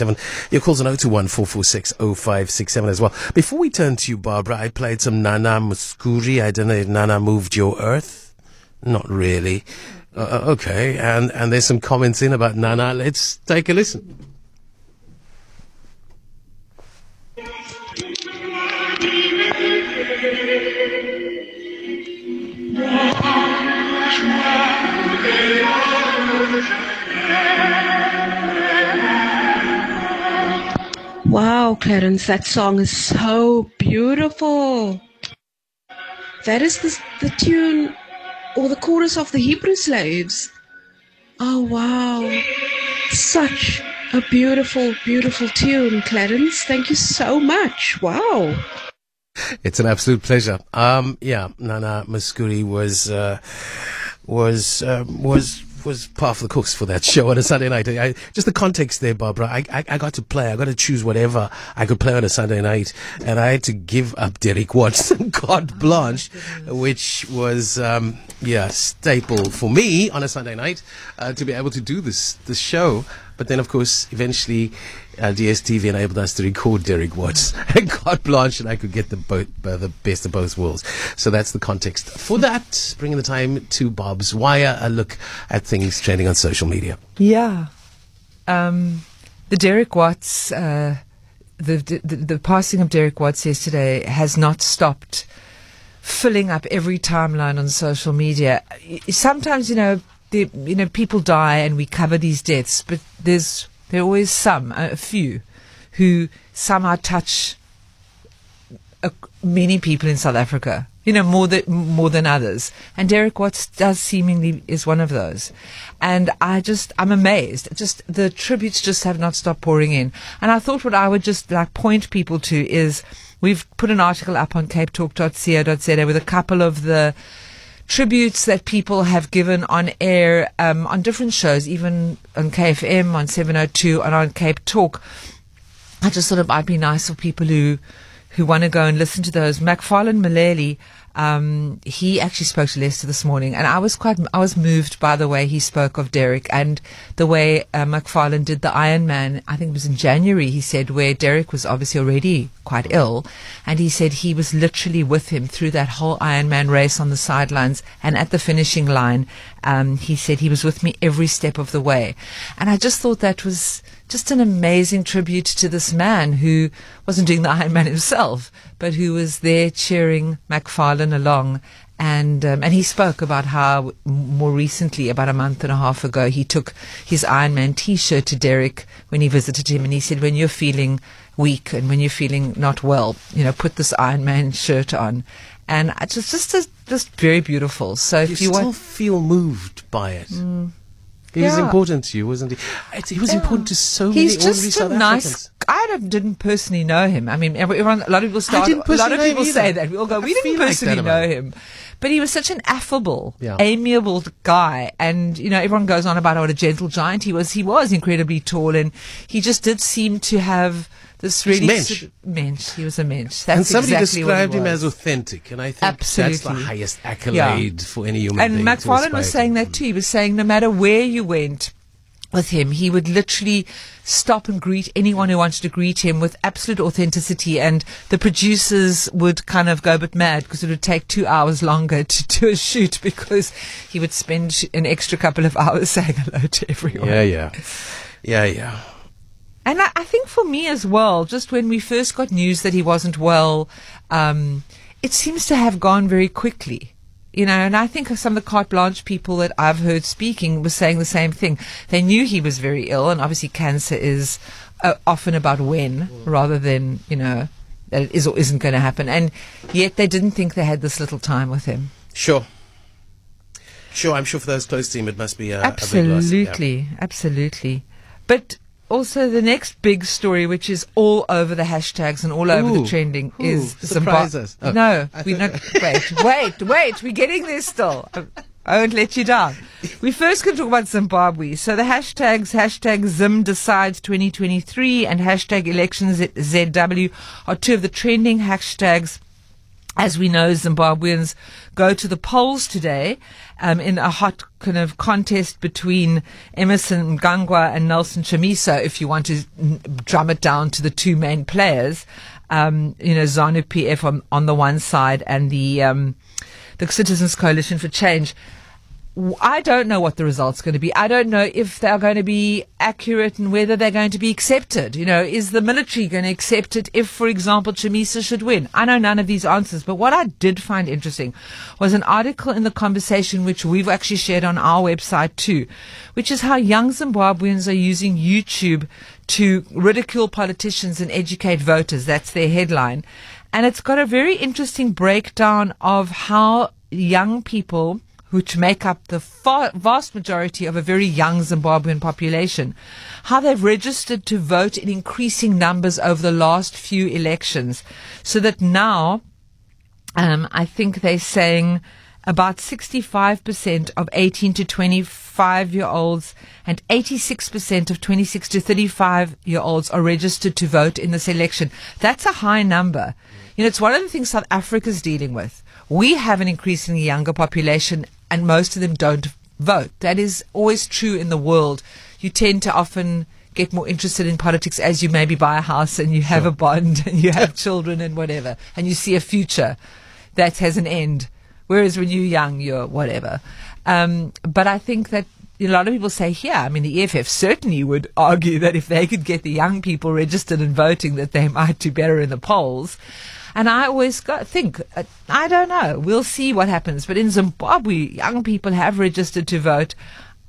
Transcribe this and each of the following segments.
0567. Your calls on 021 446 0567 as well. Before we turn to you, Barbara, I played some Nana Mouskouri. I don't know if Nana moved your earth. Not really. Uh, okay, and, and there's some comments in about Nana. Let's take a listen. Clarence, that song is so beautiful. That is the, the tune or the chorus of the Hebrew slaves. Oh, wow. Such a beautiful, beautiful tune, Clarence. Thank you so much. Wow. It's an absolute pleasure. Um, yeah, Nana Mouskouri was, uh, was, um, was, was part of the cooks for that show on a Sunday night. I, just the context there, Barbara. I, I, I got to play. I got to choose whatever I could play on a Sunday night, and I had to give up Derek Watson, carte blanche, which was um, yeah staple for me on a Sunday night uh, to be able to do this this show. But then, of course, eventually uh, DSTV enabled us to record Derek Watts and carte blanche, and I could get the, uh, the best of both worlds. So that's the context for that. Bringing the time to Barbs Wire, a look at things trending on social media. Yeah. Um, the Derek Watts, uh, the, the, the passing of Derek Watts yesterday has not stopped filling up every timeline on social media. Sometimes, you know, the, you know, people die and we cover these deaths, but there's there are always some, a few, who somehow touch uh, many people in South Africa. You know, more than more than others. And Derek Watts does seemingly is one of those. And I just I'm amazed. Just the tributes just have not stopped pouring in. And I thought what I would just like point people to is we've put an article up on capetalk.co.za with a couple of the tributes that people have given on air um, on different shows, even on KFM, on 702, and on Cape Talk. I just thought it might be nice for people who who want to go and listen to those. Macfarlane Malele, um, he actually spoke to Lester this morning, and I was quite, I was moved by the way he spoke of Derek and the way uh, Macfarlane did the Iron Man. I think it was in January. He said where Derek was obviously already quite ill, and he said he was literally with him through that whole Ironman race on the sidelines and at the finishing line. Um, he said he was with me every step of the way, and I just thought that was just an amazing tribute to this man who wasn't doing the Ironman himself, but who was there cheering Macfarlane along. And um, and he spoke about how more recently, about a month and a half ago, he took his Ironman T-shirt to Derek when he visited him, and he said, "When you're feeling weak and when you're feeling not well, you know, put this Ironman shirt on." And it's just just just very beautiful. So you if you still want, feel moved by it. Mm. He was important to you, wasn't he? It- He was important to so He's many ordinary just a South nice. I didn't personally know him. I mean, everyone, a lot of people start. A lot of people say that. We all go. I We didn't feel like personally know him, but he was such an affable, Yeah. amiable guy, and you know, everyone goes on about what a gentle giant he was. He was incredibly tall, and he just did seem to have this really mensch. mensch. He was a mensch. That's and somebody exactly described him as authentic, and I think that's the highest accolade for any human And being. McFarlane was saying that too. He was saying no matter where you went with him, he would literally stop and greet anyone who wanted to greet him with absolute authenticity. And the producers would kind of go a bit mad because it would take two hours longer to do a shoot because he would spend an extra couple of hours saying hello to everyone. Yeah, yeah, yeah, yeah. And I, I think for me as well, just when we first got news that he wasn't well, um, it seems to have gone very quickly. You know, and I think some of the carte blanche people that I've heard speaking was saying the same thing. They knew he was very ill, and obviously cancer is uh, often about when rather than, you know, that it is or isn't going to happen. And yet they didn't think they had this little time with him. Sure. Sure, I'm sure for those close to him, it must be a, a big loss. Yeah. Absolutely, absolutely. But also the next big story, which is all over the hashtags and all over Ooh, the trending, ooh, is Zimbabwe. Oh. No, we not. wait, wait, wait. We're getting there still. I- I won't let you down. We first can talk about Zimbabwe. So the hashtags, hashtag Zim decides 2023 and hashtag elections ZW are two of the trending hashtags as we know, Zimbabweans go to the polls today um, in a hot kind of contest between Emmerson Mnangagwa and Nelson Chamisa, if you want to drum it down to the two main players. Um, you know, ZANU PF on, on the one side and the um, the Citizens Coalition for Change. I don't know what the result's going to be. I don't know if they're going to be accurate and whether they're going to be accepted. You know, is the military going to accept it if, for example, Chamisa should win? I know none of these answers, but what I did find interesting was an article in the conversation which we've actually shared on our website too, which is how young Zimbabweans are using YouTube to ridicule politicians and educate voters. That's their headline. And it's got a very interesting breakdown of how young people which make up the far, vast majority of a very young Zimbabwean population, how they've registered to vote in increasing numbers over the last few elections, so that now, um, I think they're saying about 65% of 18 to 25 year olds and 86% of 26 to 35 year olds are registered to vote in this election. That's a high number. You know, it's one of the things South Africa's dealing with. We have an increasingly younger population and most of them don't vote. That is always true in the world. You tend to often get more interested in politics as you maybe buy a house and you have sure. a bond and you have children and whatever, and you see a future that has an end. Whereas when you're young, you're whatever. Um, but I think that a lot of people say here, I mean, the EFF certainly would argue that if they could get the young people registered and voting, that they might do better in the polls. And I always think, uh, I don't know. We'll see what happens. But in Zimbabwe, young people have registered to vote.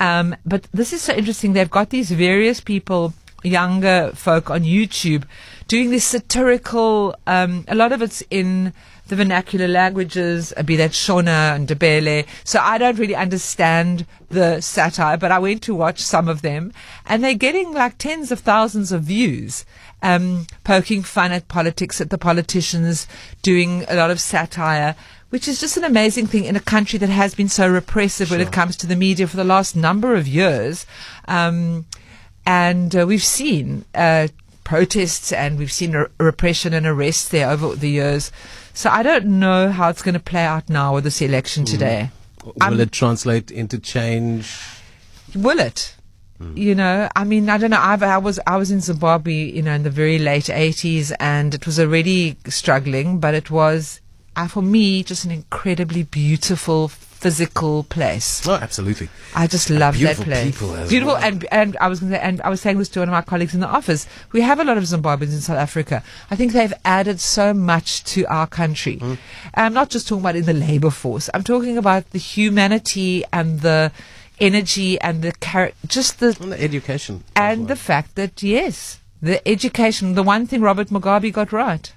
Um, but this is so interesting. They've got these various people, younger folk on YouTube, doing this satirical. Um, a lot of it's in the vernacular languages, uh, be that Shona and Ndebele. So I don't really understand the satire, but I went to watch some of them, and they're getting like tens of thousands of views um, poking fun at politics, at the politicians, doing a lot of satire, which is just an amazing thing in a country that has been so repressive sure. when it comes to the media for the last number of years. Um, and uh, we've seen uh, protests and we've seen re- repression and arrests there over the years. So I don't know how it's going to play out now with this election mm. today. Will um, it translate into change? Will it? Mm. You know, I mean, I don't know. I've, I was I was in Zimbabwe, you know, in the very late eighties, and it was already struggling, but it was, uh, for me, just an incredibly beautiful physical place. Oh, absolutely. I just love that place. People beautiful, well. and and I was say, and I was saying this to one of my colleagues in the office. We have a lot of Zimbabweans in South Africa. I think they've added so much to our country. Mm. I'm not just talking about in the labour force. I'm talking about the humanity and the energy and the char- just the, and the education and well. the fact that yes, the education, the one thing Robert Mugabe got right.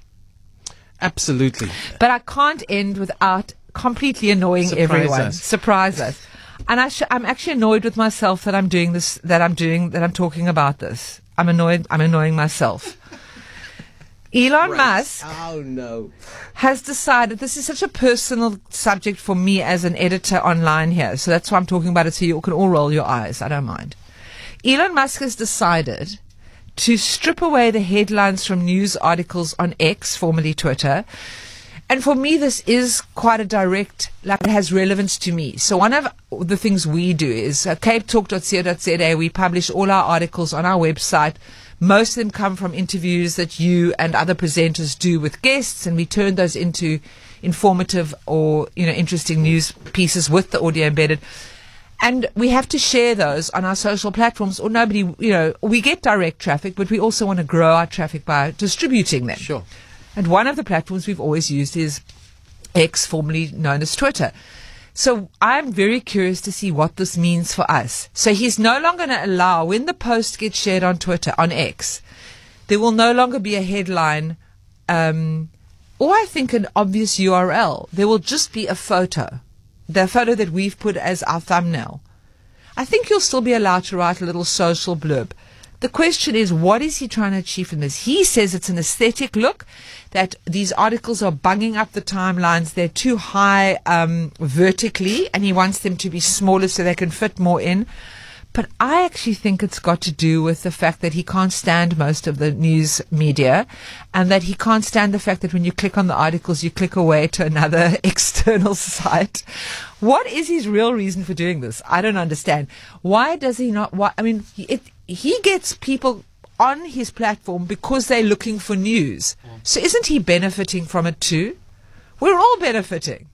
Absolutely. But I can't end without completely annoying Surprise everyone. Us. Surprise us. And I sh- I'm actually annoyed with myself that I'm doing this, that I'm doing, that I'm talking about this. I'm annoyed. I'm annoying myself. Elon Musk oh, no. has decided this is such a personal subject for me as an editor online here. So that's why I'm talking about it so you can all roll your eyes. I don't mind. Elon Musk has decided to strip away the headlines from news articles on X, formerly Twitter. And for me, this is quite a direct, like it has relevance to me. So one of the things we do is uh, capetalk.co.za. We publish all our articles on our website most of them come from interviews that you and other presenters do with guests, and we turn those into informative or you know interesting news pieces with the audio embedded. And we have to share those on our social platforms, or nobody, you know, we get direct traffic, but we also want to grow our traffic by distributing them. Sure. And one of the platforms we've always used is X, formerly known as Twitter. So I'm very curious to see what this means for us. So he's no longer going to allow, when the post gets shared on Twitter, on X, there will no longer be a headline, um, or I think an obvious URL. There will just be a photo, the photo that we've put as our thumbnail. I think you'll still be allowed to write a little social blurb. The question is, what is he trying to achieve from this? He says it's an aesthetic look, that these articles are bunging up the timelines. They're too high um, vertically, and he wants them to be smaller so they can fit more in. But I actually think it's got to do with the fact that he can't stand most of the news media and that he can't stand the fact that when you click on the articles, you click away to another external site. What is his real reason for doing this? I don't understand. Why does he not? Why, I mean, it, he gets people on his platform because they're looking for news. Mm. So isn't he benefiting from it too? We're all benefiting.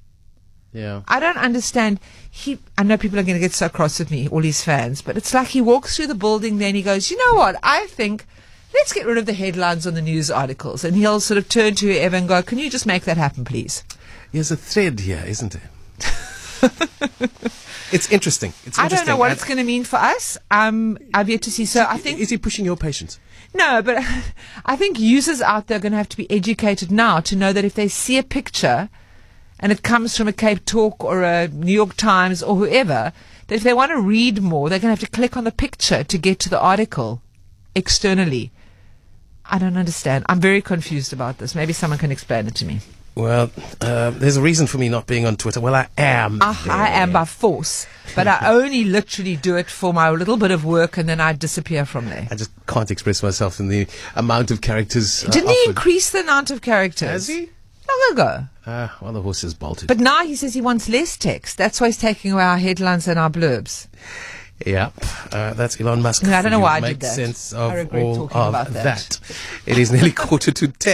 Yeah. I don't understand. He, I know people are going to get so cross with me, all his fans, but it's like he walks through the building there and he goes, you know what? I think let's get rid of the headlines on the news articles. And he'll sort of turn to whoever and go, can you just make that happen, please? There's a thread here, isn't it? it's interesting. It's I don't know what And it's going to mean for us. Um, I've yet to see. So I think Is he pushing your patience? No, but I think users out there are going to have to be educated now to know that if they see a picture and it comes from a Cape Talk or a New York Times or whoever, that if they want to read more, they're going to have to click on the picture to get to the article externally. I don't understand. I'm very confused about this. Maybe someone can explain it to me. Well, uh, there's a reason for me not being on Twitter. Well, I am. Ah, I am by force, but I only literally do it for my little bit of work and then I disappear from there. I just can't express myself in the amount of characters. Uh, Didn't he increase the amount of characters? Has he? Long ago. Ah, well, the horse is bolted. But now he says he wants less text. That's why he's taking away our headlines and our blurbs. Yep, uh, that's Elon Musk. Yeah, I don't know why I did that. sense I of regret all talking of about that. It is nearly quarter to ten.